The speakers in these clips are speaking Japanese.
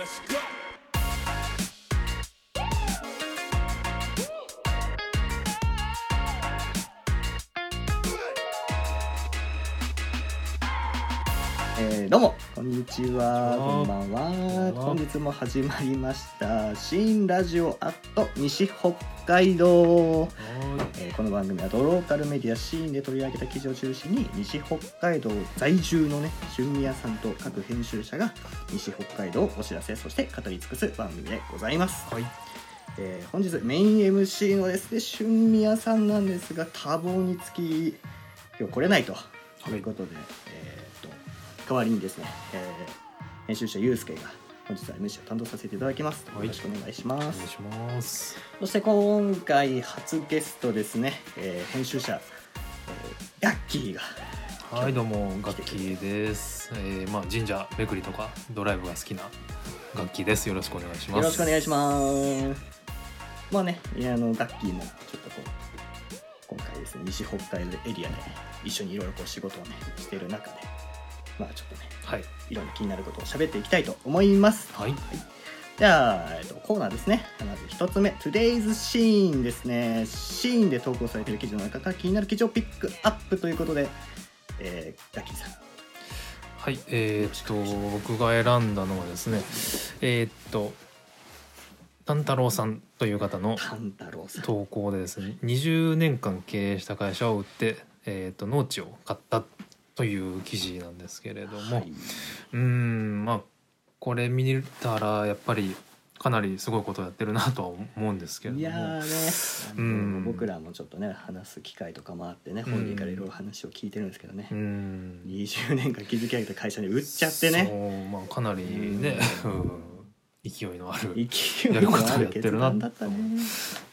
Let's go. えーどうもこんにちはこんばんは本日も始まりました新ラジオアット西北海道、はえーこの番組はドローカルメディアシーンで取り上げた記事を中心に西北海道在住のね春宮さんと各編集者が西北海道をお知らせそして語り尽くす番組でございます、はい。えー本日メイン MC のですね春宮さんなんですが多忙につき今日来れないとい。うことで、えー、と代わりにですね、えー編集者ゆうすけが本日は MC を担当させていただきます、はい。よろしくお願いしまお願いすします。そして今回初ゲストですね、えー編集者、えーガッキーが。はいどうも楽器です、えー、まあ神社巡りとかドライブが好きな楽器です。よろしくお願いします。よろしくお願いします。まあねいやあのガッキーもちょっとこう今回ですね西北海道エリアで一緒にいろいろこう仕事をねしている中でまあちょっとねはい。いろんな気になることを喋っていきたいと思います。はい。じゃあ、えっと、コーナーですね。まず一つ目。Today's シーンですね。シーンで投稿されている記事の中から気になる記事をピックアップということで、えー、ガッキーさん。はい。えー、っと僕が選んだのはですね。えー、っと丹太郎さんという方の投稿でですね。20年間経営した会社を売って、えー、っと農地を買ったという記事なんですけれども、はい。うーんまあこれ見たらやっぱりかなりすごいことをやってるなとは思うんですけれどもいやーね、うん。僕らもちょっとね話す機会とかもあってねうん。本人からいろいろ話を聞いてるんですけどね、うーん20年間築き上げた会社に売っちゃってね。そうまあかなりね、うん勢いのある勢いのある決断だったね。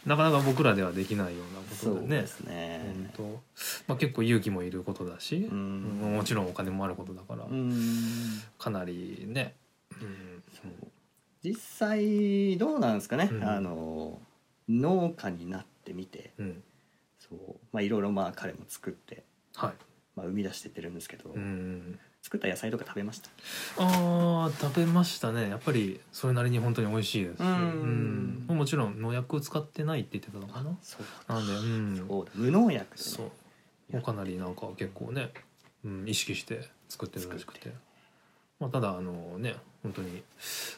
なかなか僕らではできないようなことでね。ね。本当。まあ、結構勇気もいることだし、うん。もちろんお金もあることだから、うん。かなりね、実際どうなんですかね、うん。あの農家になってみて。うん、そう。まあいろいろまあ彼も作って、はい、まあ、生み出してってるんですけど、うん、作った野菜とか食べました？あー食べましたね。やっぱりそれなりに本当に美味しいです。し、うん。うん。もちろん農薬を使ってないって言ってたのかな。そうなんで、うん、そうだ。無農薬そう。かなりなんか結構ね、うん、意識して作ってるらしくて。まあ、ただあのね本当に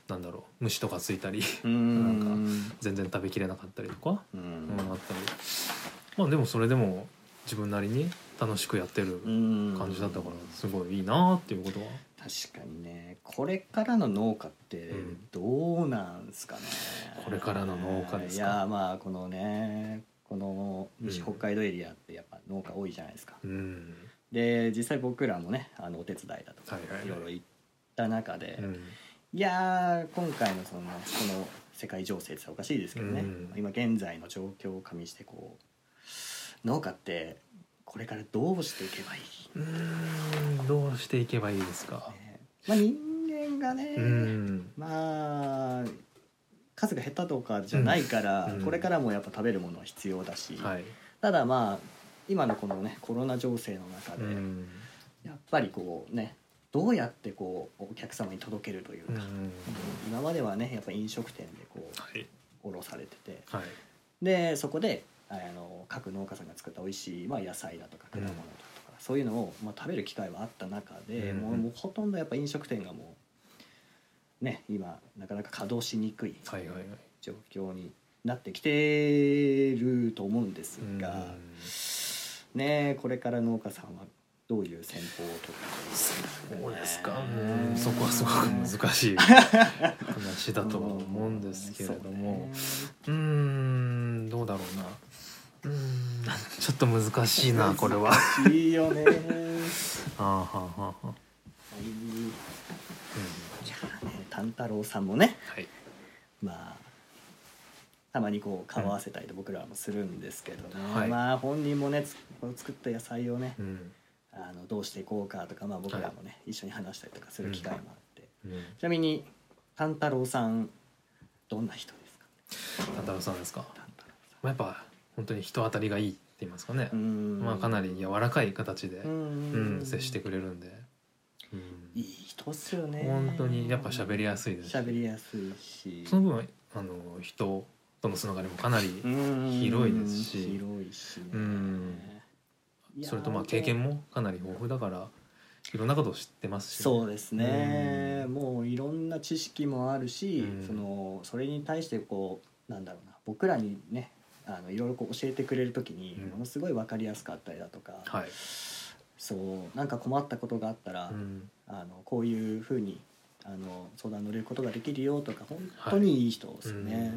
なんだろう虫とかついたりなん全然食べきれなかったりとか、ううんんあったり。まあでもそれでも自分なりに楽しくやってるうん。感じだったからすごいいいなっていうことは？確かにね。これからの農家ってうん。どうなんですかね、これからの農家ですか？いやまあこのねこの西北海道エリアってやっぱ農家多いじゃないですか、うん。で実際僕らもねあのお手伝いだとかはいろいろ行った中で、うん。いやー今回のそのこの世界情勢っておかしいですけどね、うん。今現在の状況を加味してこう農家ってこれからどうしていけばいい、うーんどうしていけばいいですか？ね。まあ、人間がね、うん。まあ数が減ったとかじゃないから、うん。これからもやっぱ食べるものは必要だし、はい。ただまあ今のこのねコロナ情勢の中で、うん。やっぱりこうねどうやってこうお客様に届けるというか、うん。今まではねやっぱ飲食店でこうはい。卸されてて。はい。でそこであの各農家さんが作った美味しい、まあ、野菜だとか果物だとか、そういうのを、まあ、食べる機会はあった中で、うんもうもうほとんどやっぱ飲食店がもうね今なかなか稼働しにくい。状況になってきてると思うんですうんが、ねこれから農家さんはどういう戦法を取ってそうですか。ねうんそこはすごく難しい 話だとは思うんですけれども。うーんどうだろうな。うーん。ちょっと難しいなこれは。いいよね。あーはーはーはー。うん。じゃあね丹太郎さんもねはい。まあたまにこう顔合わせたりと僕らもするんですけどね、はい。まあ本人もねつ作った野菜をねうん。あのどうしていこうかとか、まあ、僕らもね、一緒に話したりとかする機会もあって、うん。ちなみに丹太郎さんどんな人ですか？丹太郎さんですか？丹太郎まあやっぱ本当に人当たりがいいって言いますかね。まあかなり柔らかい形でう、うんん、接してくれるんで。うん。いい人っすよね。本当にやっぱ喋りやすいです。し喋りやすいし。その分あの人とのつながりもかなりうん。広いですし。広いしね。うん。それとまあ経験もかなり豊富だからいろんなことを知ってますし。ね、そうですね、うん。もういろんな知識もあるし、うん。そのそれに対してこうなんだろうな。僕らにねあのいろいろこう教えてくれる時にうん。ものすごい分かりやすかったりだとか、はい、そうなんか困ったことがあったら、うん。あのこういうふうにあの相談乗れることができるよとか本当にいい人ですね。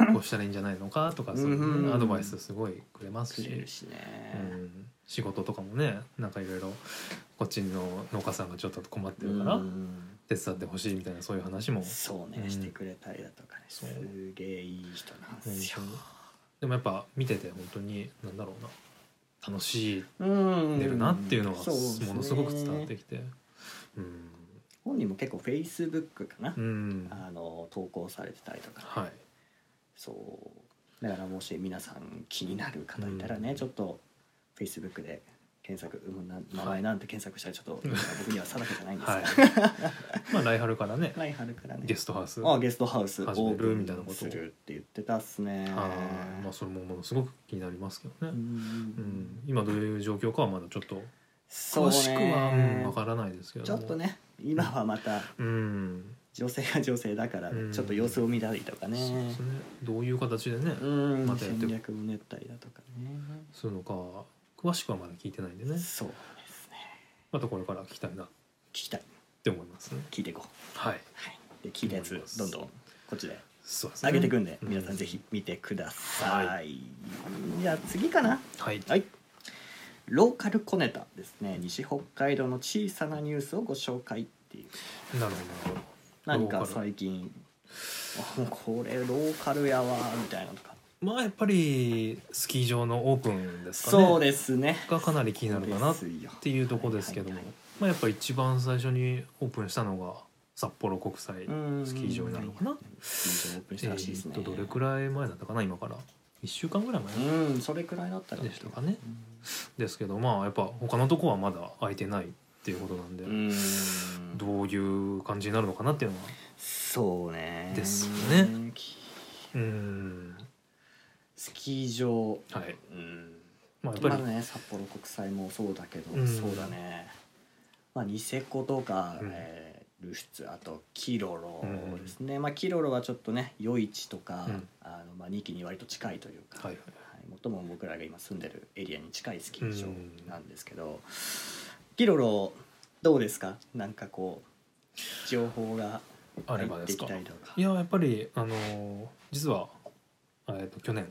うん。こうしたらいいんじゃないのかとかそういうアドバイスすごいくれますし。しね。うん、仕事とかもねなんかいろいろこっちの農家さんがちょっと困ってるからうん。手伝ってほしいみたいなそういう話も。そうね、うん。してくれたりだとかね。すげえいい人なんですよ。本。でもやっぱ見てて本当に何だろうな。楽しいうん出るなっていうのがものすごく伝わってきて。うん、本人も結構フェイスブックかな、うん、あの投稿されてたりとか、はい。そう。だからもし皆さん気になる方いたらね、うん。ちょっとフェイスブックで検索うんな名前なんて検索したらちょっと僕には定かじゃないんですが、はい。まあ来春からね。来春からね。ゲストハウス。あゲストハウス。オープみたいなことを。ンするって言ってたっすね。まあそれもものすごく気になりますけどね、うん。うん、今どういう状況かはまだちょっとそう詳しくはねわからないですけども。ょっとね今はまたうん。女性が女性だからうん。ちょっと様子を見たりとかね。そうですね。どういう形でね、うん。またやって戦略を練ったりだとかね。するのか。は詳しくはまだ聞いてないんでね。そうですね。またこれから聞きたいな。っ聞きたい。て思いますね。聞いていこう。はい。はい。で聞いたやつどんどんこっちで。そうですね。上げていくんでう皆さんぜひ見てください、はじゃあ次かな。はい。はい。ローカル小ネタですね。西北海道の小さなニュースをご紹介っていう。なるほど。なるほど何かローカル。最近あもうこれローカルやわみたいなのとかまあやっぱりスキー場のオープンですかね。そうですね。がかなり気になるかなっていうとこですけども、まあ、やっぱ一番最初にオープンしたのが札幌国際うん。スキー場になるのかな。スキー場オープンしたらしいですね。えーとどれくらい前だったかな今から。1週間ぐらい前うんそれくらいだったら。でしたかね。ですけどまあやっぱ他のとこはまだ空いてないっていうことなんで、うん。どういう感じになるのかなっていうのは。そうね。ですよね。きうんスキー場。はい。うん。まあやっぱり、まあね札幌国際もそうだけど、うん。そうだね。まあニセコとか、うん。えールシツあとキロロですね、まあキロロはちょっとね余市とか、うん。あのまあ2期に割と近いというか、はいはいはい。最も僕らが今住んでるエリアに近いスキー場なんですけど、キロロどうですか？なんかこう情報があれ入ってきたりとか。いややっぱりあのー実は、えー、と去年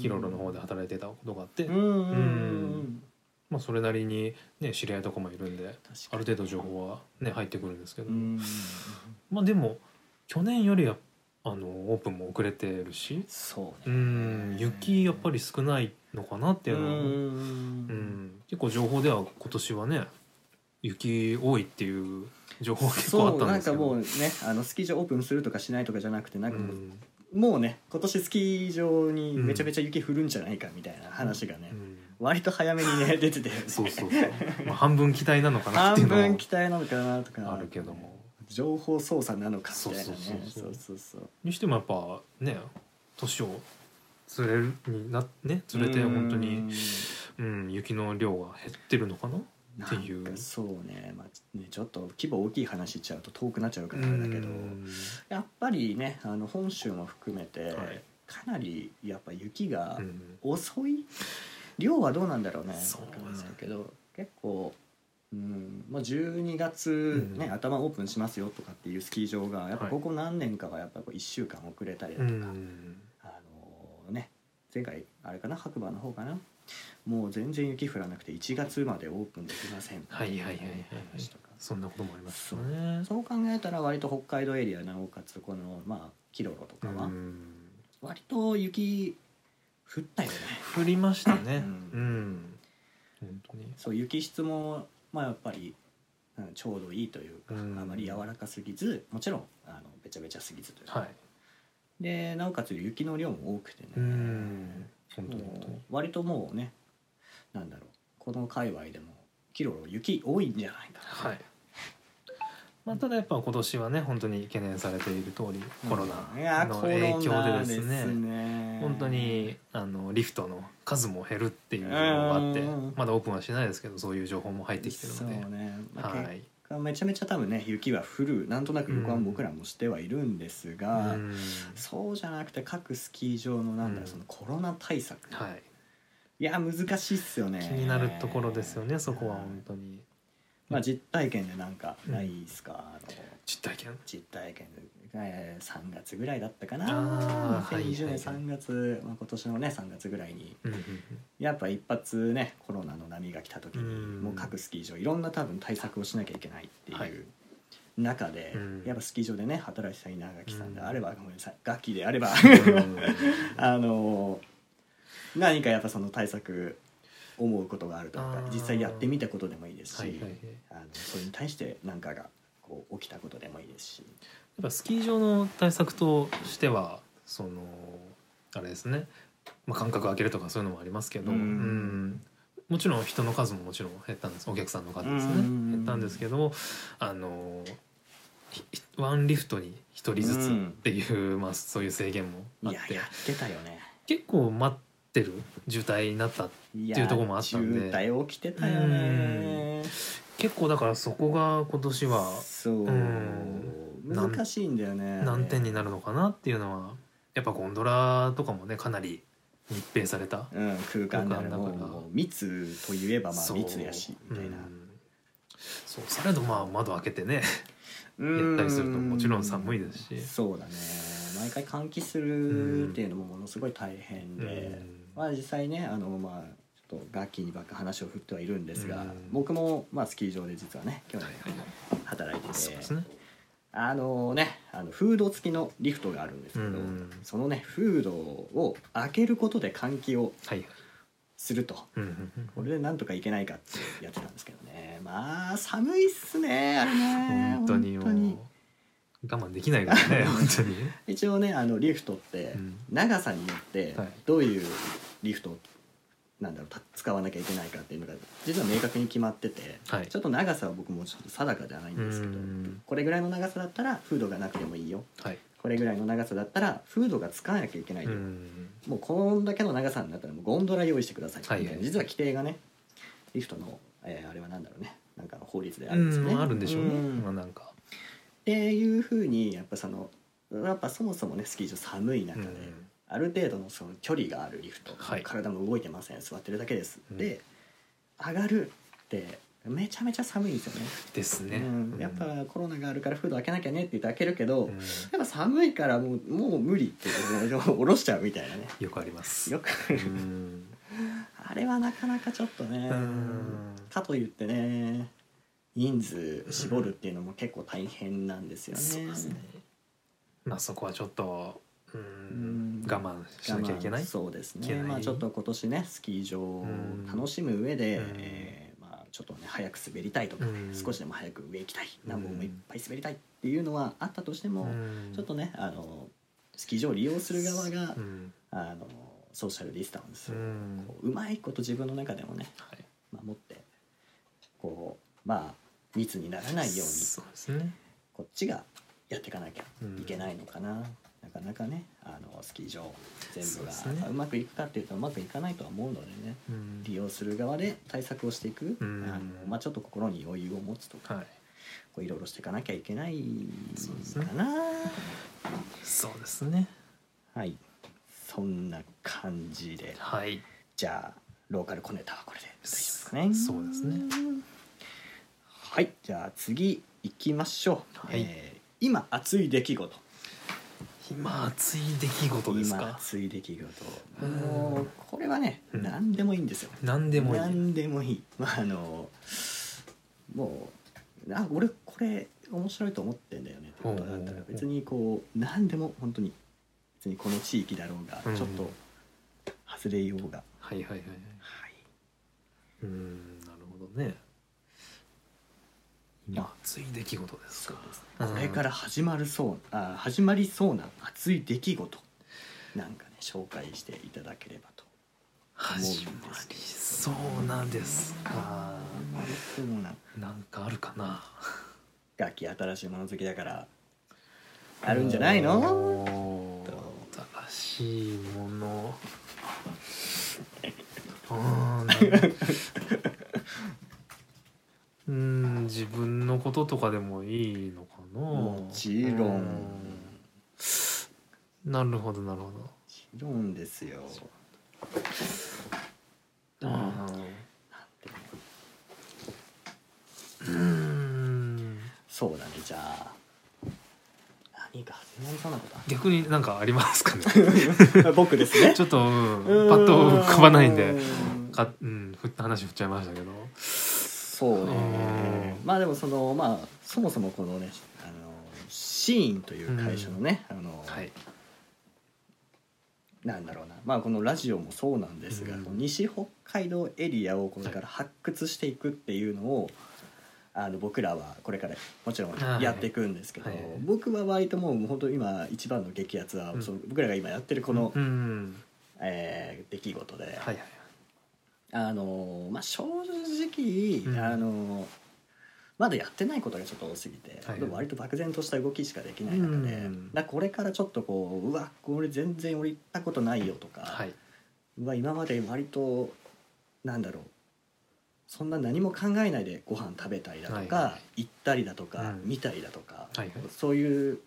キロロの方で働いてたことがあって、まあ、それなりに、ね、知り合いとかもいるんである程度情報は、ね、入ってくるんですけど、うんまあでも去年よりはあのオープンも遅れてるし。そううね。ん。雪やっぱり少ないのかなっていうのは、ううんん。結構情報では今年はね雪多いっていう情報が結構あったんですけど。そうなんかもうねあのスキー場オープンするとかしないとかじゃなくてなんかもう,、ね今年スキー場にめちゃめちゃ雪降るんじゃないかみたいな話がね、うん。割と早めにね 出てて、ね、そうそうそう、まあ、半分期待なのかなっ半ていうのも分期待なのかなとか。あるけども。情報操作なのかみたいなね。そうそうそうそう。そうそうそう。にしてもやっぱね年を連れるになね連れて本当にうん。雪の量が減ってるのかな？っていう。なんかそうね,、まあ、ねちょっと規模大きい話しちゃうと遠くなっちゃうからあれだけどうん。やっぱりねあの本州も含めて、はい。かなりやっぱ雪がうん。遅い量はどうなんだろうね。そうわかんないけど結構、うんまあ、12月、ねうん。頭オープンしますよとかっていうスキー場がやっぱここ何年かはやっぱこう1週間遅れたりだうとか、ん。あのね前回あれかな？白馬の方かな？もう全然雪降らなくて1月までオープンできません。はいはいはいはいそんなこともありますよね。そう。考えたら割と北海道エリアなおかつこのまあキロロとかはうん。割と雪降ったよね。降りましたね。ううん。本当に。そう雪質もまあやっぱり、うんちょうどいいというか、うん。あまり柔らかすぎずもちろんあのべちゃべちゃすぎずというか、はいでなおかつ雪の量も多くてね、割ともうねなんだろう。この界隈でもキロロ雪多いんじゃないかな。はい。まあ、ただやっぱ今年はね本当に懸念されている通りコロいナやの影響でですね,、ね。本当にあのリフトの数も減るっていう情報があってうん。まだオープンはしないですけどそういう情報も入ってきてるので、ね、まあめちゃめちゃ多分ね雪は降る。なんとなく予感僕らもしてはいるんですが、うん。そうじゃなくて各スキー場のなんだろう、うん。そのコロナ対策、はい、いや難しいっすよね。気になるところですよねそこは本当に。まあ実体験でなんかないですか、あの実体験？実体験。で、えー、3月ぐらいだったかあなーはい2020年はい3月、まあ、今年のね3月ぐらいにうんうんうん。やっぱ一発ねコロナの波が来た時に、うん。もう各スキー場いろんな多分対策をしなきゃいけないってはい。いう中で、うん。やっぱスキー場でね働いてた稲垣さんであれば、ごめんなさい楽器であればうん。あの何かやっぱその対策思うことがあるとか実際やってみたことでもいいですし、はいはいはい。あのそれに対して何かがこう起きたことでもいいですし。やっぱスキー場の対策としてはそのあれですね、まあ、間隔空けるとかそういうのもありますけど、うん。うん。もちろん人の数ももちろん減ったんです。お客さんの数ですねうん。減ったんですけどあのひワンリフトに1人ずつっていう、まあ、そういう制限もあって。いややってたよね。結構待ってる渋滞になったっっていうところもあったんで。渋滞起きてたよね結構だからそこが今年はそう。うん。難しいんだよね難点になるのかなっていうのはやっぱゴンドラとかもねかなり密閉されたうん、空間だから。密といえばまあ密やしみたいな。うん。そうされどまあ窓開けてねうん。やったりするともちろん寒いですし。そうだね。毎回換気するっていうのもものすごい大変で、まあ実際ねあのまあちょっと楽器にばっか話を振ってはいるんですが、うん。僕もまあスキー場で実はね去年働いてて、あのねあのフード付きのリフトがあるんですけど、うん。そのねフードを開けることで換気をはい。はいすると。うんうんうん。これでなんとかいけないかってやってたんですけどね。まあ寒いっすねあれね。本当に本当に。我慢できないからね 本当に。一応ねあのリフトってうん。長さによってはい。どういうリフトをなんだろうた使わなきゃいけないかっていうのが実は明確に決まってて、はい。ちょっと長さは僕もちょっと定かではないんですけどうん。これぐらいの長さだったらフードがなくてもいいよ。はい。これぐらいの長さだったらフードが使わなきゃいけないよ、うん。もうこんだけの長さになったらもうゴンドラ用意してください。みたいな、はい。はい実は規定がねリフトの、えーあれはなんだろうね。なんかの法律であうるんですね。んあるんでしょうね。ん。まあなんか。っていうふうにやっぱそのやっぱそもそもねスキー場寒い中で、うんある程度のその距離があるリフト、はい。体も動いてません。座ってるだけです、うん。で上がるってめちゃめちゃ寒いんですよね。ですね。うん、やっぱコロナがあるからフード開けなきゃねって言って開けるけど、うん。やっぱ寒いからもうもう無理って下ろしちゃうみたいなね。よくあります。よく。うん。あれはなかなかちょっとねうん。かといってね人数絞るっていうのも結構大変なんですよね。そうですね。まあそこはちょっと我慢しなきゃいけない？そうですね。まあちょっと今年ねスキー場を楽しむ上で、うん。えーまあ、ちょっとね早く滑りたいとか、うん。少しでも早く上行きたいうん何本もいっぱい滑りたいっていうのはあったとしても、うん。ちょっとねあのスキー場を利用する側が、うん。あのソーシャルディスタンスこううまいこと自分の中でもねはい。守ってこうまあ密にならないようにこっちがやっていかなきゃいけないのかな、なかなかねあのスキー場全部がそうまくいくかっていうとうまくいかないとは思うのでねうん。利用する側で対策をしていく、うん。あのまあ、ちょっと心に余裕を持つとか、はい。こういろいろしていかなきゃいけないそうですね。かな、そうですね。はい。そんな感じで。はい。じゃあローカルコネタはこれで大丈夫ですかね。そうですね。はい。じゃあ次行きましょう、はい。えー今熱い出来事今熱い出来事です今か熱い出来事。うん。もうこれはね、うん。何でもいいんですよ。何でもいい。何でもいい。まああのもうあ俺これ面白いと思ってんだよね。ってことだったら別にこう何でも本当に別にこの地域だろうがうん。ちょっと外れようが、はいはいはいはい。はい。うんなるほどね。今熱い出来事ですか。そうですね。うんこれから始まるそうあ始まりそうな熱い出来事。なんかね紹介していただければと。始まりそうなんですか。なんなんかあるかな。楽器新しいもの好きだからあるんじゃないの？新しいもの。あーなんうん自分のこととかでもいいのかな。もちろん。なるほどなるほちろんですよ。どあーうん。そうだねじゃあ。何か始まりそうなことあ逆になんかありますかね。る 僕ですね。ちょっと、うん、パッと浮かばないんで。か、うん、ふ話振っちゃいましたけどそうね。うん。まあでもそのまあそもそもこのねあのシーンという会社のね、あの、はい。なんだろうな。まあこのラジオもそうなんですが、西北海道エリアをこれから発掘していくっていうのを、あの僕らはこれからもちろんはい。やっていくんですけど、はい。僕は割ともう本当今一番の激アツは、うん。その僕らが今やってるこの、うん。えー出来事で、あのまあ正直、うん。あのまだやってないことがちょっと多すぎて、はい。でも割と漠然とした動きしかできない中で、うん。だからこれからちょっとこううわこれ全然俺行ったことないよとか、はい。うわ今まで割となんだろうそんな何も考えないでご飯食べたりだとか、はいは行ったりだとか、うん。見たりだとか、はいはい。そういう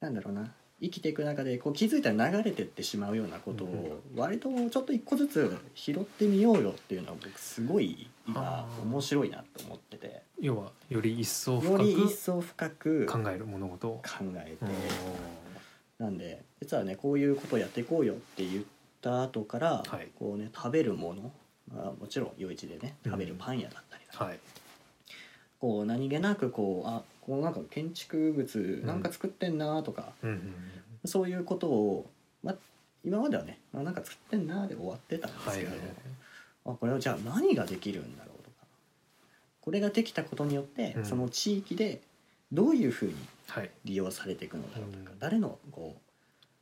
なんだろうな生きていく中でこう気づいたら流れてってしまうようなことを割とちょっと一個ずつ拾ってみようよっていうのは僕すごい今面白いなと思ってて。要はより一層深より一く層深く考考える物事をえて。おなんで実はねこういうことをやっていこうよって言った後から、はい。こうね食べるもの、まあ、もちろん夜市でねうん食べるパン屋だったりだとか、ーはいこう何気なくこうあこのなんか建築物なんか作ってんなとか、うんうんそういうことを、まあ、今まではね、まあ、なんか作ってんなで終わってたんですけど、はいはいはい。あこれはじゃあ何ができるんだろうとかこれができたことによって、うん。その地域でどういうふうにはい。利用されていくのだろうとか、うん。誰のこう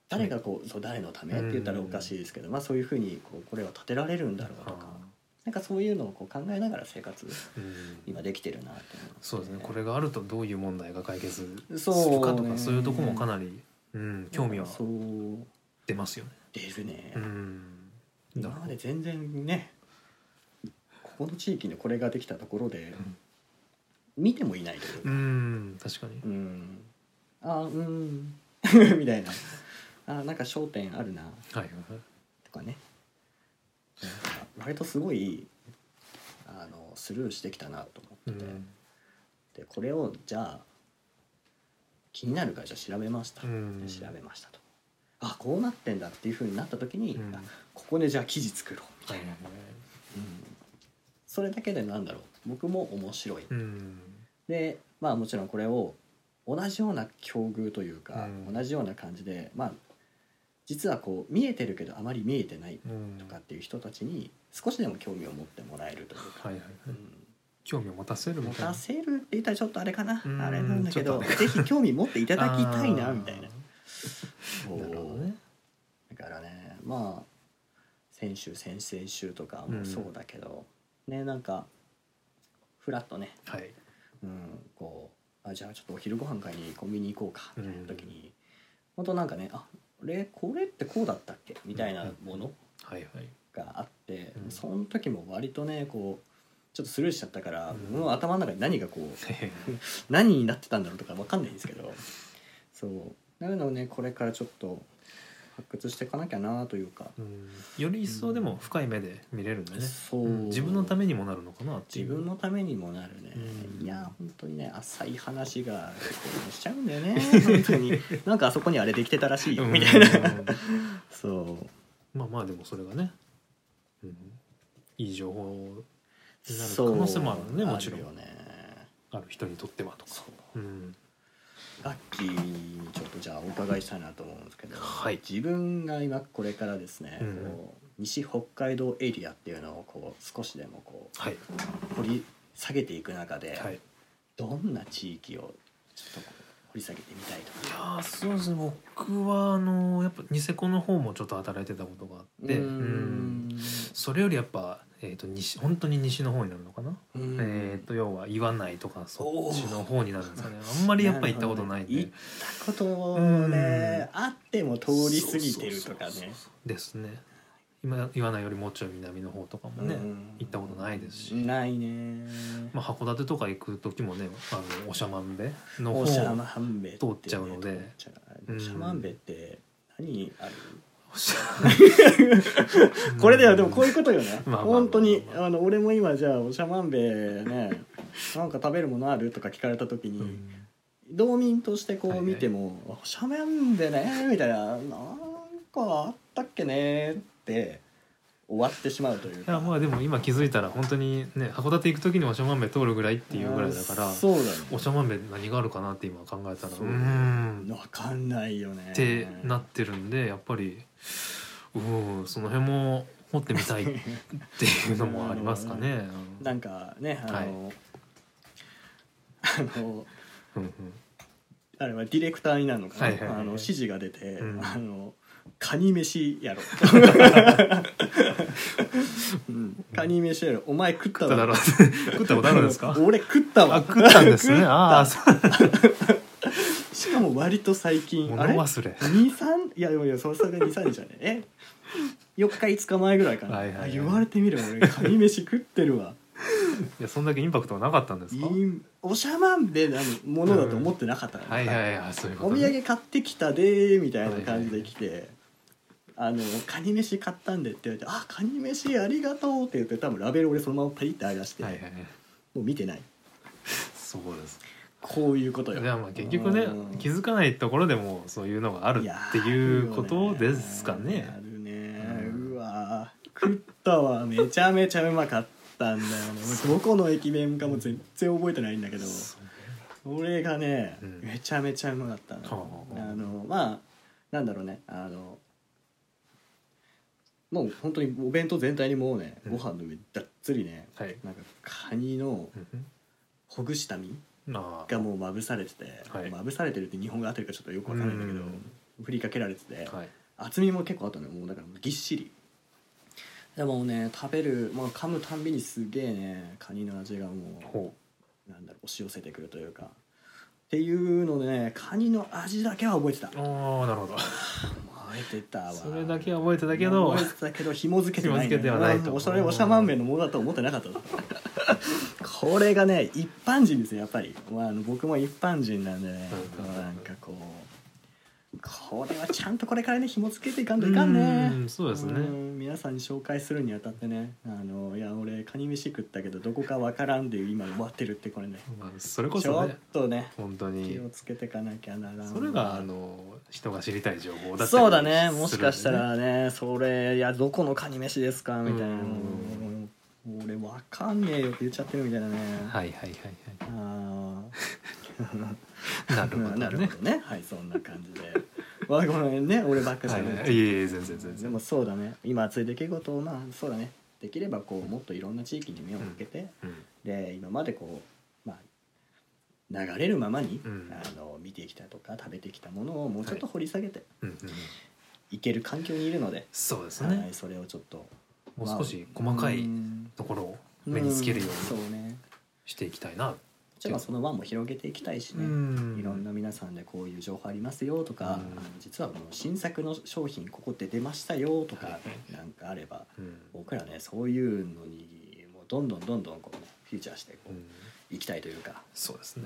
誰がこうそう誰のためって言ったらおかしいですけど、まあ、そういうふうにこうこれは建てられるんだろうとか、なんかそういうのをこう考えながら生活うん。今できてるなって思そうですね。これがあるとどういう問題が解決するかとかねそういうとこもかなり、うん、興味はそう。出ますよね。出るね、うん。今まで全然ねここの地域でこれができたところで見てもいないといううかん確かに。う。ん。あうん。みたいな。あなんか焦点あるな。はい。とかね割とすごいあのスルーしてきたなと思ってて、でこれをじゃあ気になるからじゃあ調べました、うん。調べましたと。あこうなってんだっていうふうになった時に、うん。あここでじゃあ記事作ろうみたはいいな、それだけでなんだろう。僕も面白い、うん。でまあもちろんこれを同じような境遇というか、うん。同じような感じでまあ実はこう見えてるけどあまり見えてないうん。とかっていう人たちに少しでも興味を持ってもらえるというか、はいはいはい。うん。興味を持たせるみ持たせるって言ったらちょっとあれかな。うん。あれなんだけどちょっとあぜひ興味持っていただきたいなみたいな。あそう。ね。だからねまあ先週先々週とかもそうだけど、ねなんかフラッとね、はい。うん、こうあじゃあちょっとお昼ご飯買いにコンビニ行こうかみたいな時に、本当なんかねあれこれってこうだったっけ？みたいなものがあって、うん。その時も割とねこうちょっとスルーしちゃったから、うん。もう頭の中に何がこう 何になってたんだろうとかわかんないんですけど。そう。なのをねこれからちょっと発掘していかなきゃなというか。うん。より一層でも深い目で見れるんだね、そう、うん。自分のためにもなるのかな自分のためにもなるね、うん。いや本当にね浅い話がしちゃうんだよね。本当に。なんかあそこにあれできてたらしいよ。みたいな、う んそう。まあまあでもそれがね、うん、いい情報になる可能性もあるねもちろん。あるよね。ある人にとってはとか。うんラッキーにちょっとじゃあお伺いしたいなと思うんですけど、はい。自分が今これからですね、うん。こう西北海道エリアっていうのをこう少しでもこはい。う掘り下げていく中で、はいい。どんな地域をちょっとこう掘り下げてみたいとか。やーそうですね。僕はあのやっぱニセコの方もちょっと働いてたことがあってそれよりやっぱ、えー、と西本当に西の方になるのかな、うん。えー、と要は岩内とかそっちの方になるんですかね。あんまりやっぱ行ったことないんで、行ったことねあっても通り過ぎてるとかね。ですね今岩内よりもうちょい南の方とかもね、うん。行ったことないですし、ないね。まあ、函館とか行く時もねあの長万部の方おしゃまんべってね通っちゃうので。おしゃまん。べって何ある？これだよ。でもこういうことよね。本当にあの俺も今じゃあおしゃまんべねなんか食べるものあるとか聞かれた時に、うん。道民としてこはいうはい。見ても「おしゃまんべね」みたいな「なんかあったっけね」って終わってしまうといういかやまあでも今気づいたら本当にね函館行く時におしゃまんべ通るぐらいっていうぐらいだからそうだね。おしゃまんべ何があるかなって今考えたら。うん。分かんないよね。ってなってるんでやっぱりうんその辺も掘ってみたいっていうのもありますかね。うん。なんかねあの、あのうんうん。あれはディレクターになるのかな、はいはいはい。あの指示が出て、うん。あのカニ飯やろ、うん、カニ飯やろ。お前食っただろ。食ったことあるんですか？俺食ったわ。あ食ったんですね。ああそう。しかも割と最近あれ？物忘れ。23いやいやいやそれさすがに23日はねえ？4日5日前ぐらいかな、はいはいはい。あ言われてみれば俺カニ飯食ってるわ。いやそんだけインパクトはなかったんですか？おしゃまんべなものだと思ってなかったはいはいはいそういうことお土ね産買ってきたでーみたいな感じで来て「あのカニ飯買ったんで」って言われて「あカニ飯ありがとう」って言って多分ラベル俺そのままパリって剥がして、はいはいはい。もう見てない。そうです。こういうことよ。じゃあまあ結局ねうん。気づかないところでもそういうのがあるっていうことですかね。あるねうわー。食ったわ。めちゃめちゃうまかったんだよね。俺どこの駅弁かも全然覚えてないんだけど。それがね、うん。めちゃめちゃうまかったの。あ。あのまあなんだろうね。あのもう本当にお弁当全体にもうねうん。ご飯の上にがっつりね、はい。なんかカニのうんほぐした身がもうまぶされてて、はい。まぶされてるって日本語合ってるかちょっとよくわからないんだけど、振りかけられてて、はい。厚みも結構あったのよもうだからぎっしり。でもね食べる、まあ、噛むたんびにすげえねカニの味がもほう。なんだろう押し寄せてくるというか。っていうのでねカニの味だけは覚えてた。うああなるほど 覚えてたわ。それだけは覚えてたけど覚えてたけど紐付けてない、紐付けてはないと。うんそれおしゃまんべんのものだと思ってなかった。これがね一般人ですよやっぱり、まあ、あの僕も一般人なんでね、うなんかこうこれはちゃんとこれからね紐付けていかんといかんね。うんそうですね。ん皆さんに紹介するにあたってねあのいや俺カニ飯食ったけどどこかわからんで今終わってるってこれね。まあそれこちょっそねとね本当に。気をつけていかなきゃならんそれがあの人が知りたい情報だったりそうだね。もしかしたらねそれいやどこのカニ飯ですかみたいな。俺わかんねえよって言っちゃってるみたいなね、はいはいはいあはい。なるほどね。ー なるほどね。はいそんな感じで。わごめんね。俺ばっかりはい喋ってはいい。えいえ全然全然。でもそうだね。今熱い出来事をまあそうだね。できればこうもっといろんな地域に目を向けて、うん。で今までこうまあ流れるままに、うん。あの見てきたとか食べてきたものをもうちょっと掘り下げてうんうんうん。いける環境にいるので、そうですはいね、それをちょっともう少し細かいところを目につけるようにね。していきたいな。じゃあその輪も広げていきたいしね、うん。いろんな皆さんでこういう情報ありますよとか、実はこの新作の商品ここで出ましたよとかはい。はいなんかあればうん。僕らねそういうのにもうどんどんどんどんこう、ね、フューチャーしてこうん。ういきたいというか、うんそうですね。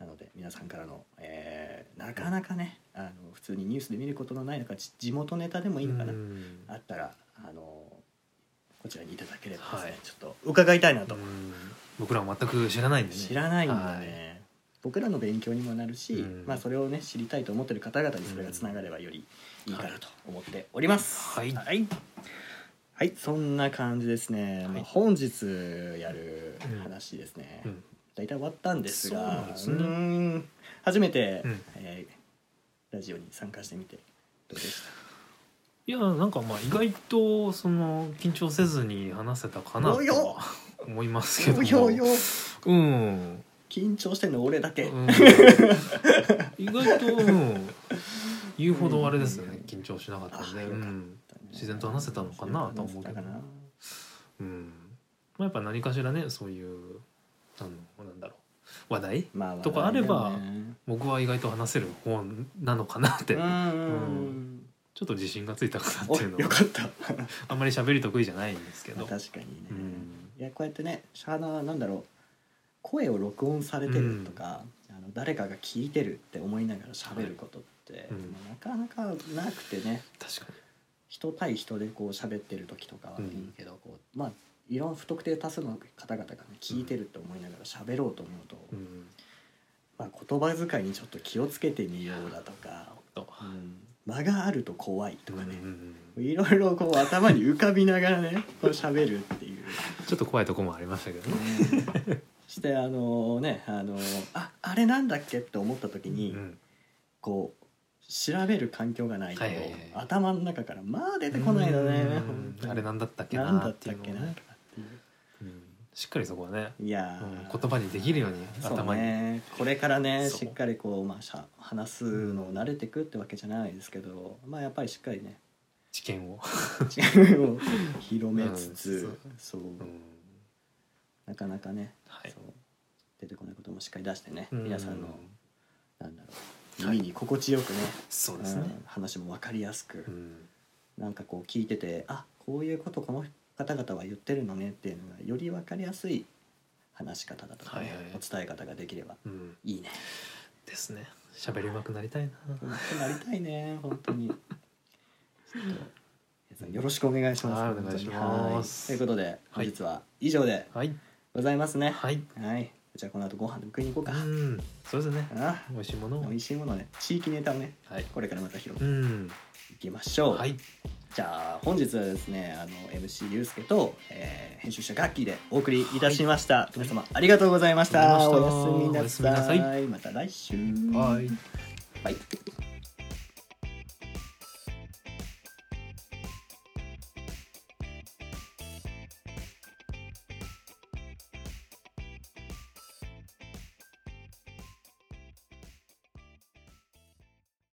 なので皆さんからの、えーなかなかねあの普通にニュースで見ることのないのかち地元ネタでもいいのかな、うん。あったらあのこちらにいただければですね、はい。ちょっと伺いたいなと、うん。僕らは全く知らないんでね。知らないんでね、はい。僕らの勉強にもなるし、うん。まあ、それをね知りたいと思ってる方々にそれがつながればよりいいかなと思っております。はい。はい、はいそんな感じですね、はい。まあ、本日やる話ですね、うん。大体終わったんですがそうなん初めて、うん。えーラジオに参加してみてどうでした？いやなんかまあ意外とその緊張せずに話せたかなとは思いますけども。よよ。うん。緊張してんの俺だけ、うん。意外と、うん、言うほどあれですよね。緊張しなかったんで、自然と話せたのかなと思うけど。うん。まあやっぱ何かしらねそういうあのなんだろう。話題まあとかあれば僕は意外と話せる方なのかなって、うんちょっと自信がついたかなっおていうのは。よかった。あんまり喋り得意じゃないんですけど、確かにね、うん。いやこうやってねしゃあななんだろう。声を録音されてるとか、あの誰かが聞いてるって思いながら喋ることって、うん。なかなかなくてね。確か人対人でこう喋ってる時とかはいいけど、こうまあいろんな不特定多数の方々がね聞いてるって思いながら喋ろうと思うと、に、うん、まあ、言葉遣いにちょっと気をつけてみようだとか、間があると怖いとかね。うん、うんうんいろいろこう頭に浮かびながらねこう喋るっていう。ちょっと怖いとこもありましたけどね、してあのねあのああれなんだっけって思った時に、うん。こう調べる環境がないと、はいはいはい。頭の中からまあ出てこないのねあれなんだったっけなんだなったっけなしっかりそこはね、いやうんー言葉にできるように頭に、ねこれからねしっかりこう、まあ、しゃ話すのを慣れてくってわけじゃないですけど、まあやっぱりしっかりね知見を、違うを広めつつ、うんそう。うん。なかなかね、はい。そう。出てこないこともしっかり出してね、うん。皆さんのなんだろう。はい耳に心地よくね、そうですね。うん、話も分かりやすく、うん。なんかこう聞いててあこういうことこの方々は言ってるのねっていうのがより分かりやすい話し方だとか、ねはいはいお伝え方ができればうん。いいね。ですね。喋りうまくなりたいな、なりたいね 本当に。よろしくお願いします。はいお願いします。はい。ということで本日は以上ではい。ございますね。はい。はい。じゃあこの後ご飯でも食いに行こうか。うん。そうですね。あ美味しいものを。美味しいものね。地域ネタをねはい。これからまた広うげてん。いきましょう。はい。じゃあ本日はですねあの MC ゆうすけと、えー編集者ガッキーでお送りいたしました、皆様ありがとうございました。ありがとうございました。おやすみなさい。おやすみなさまた来週。はい。バイ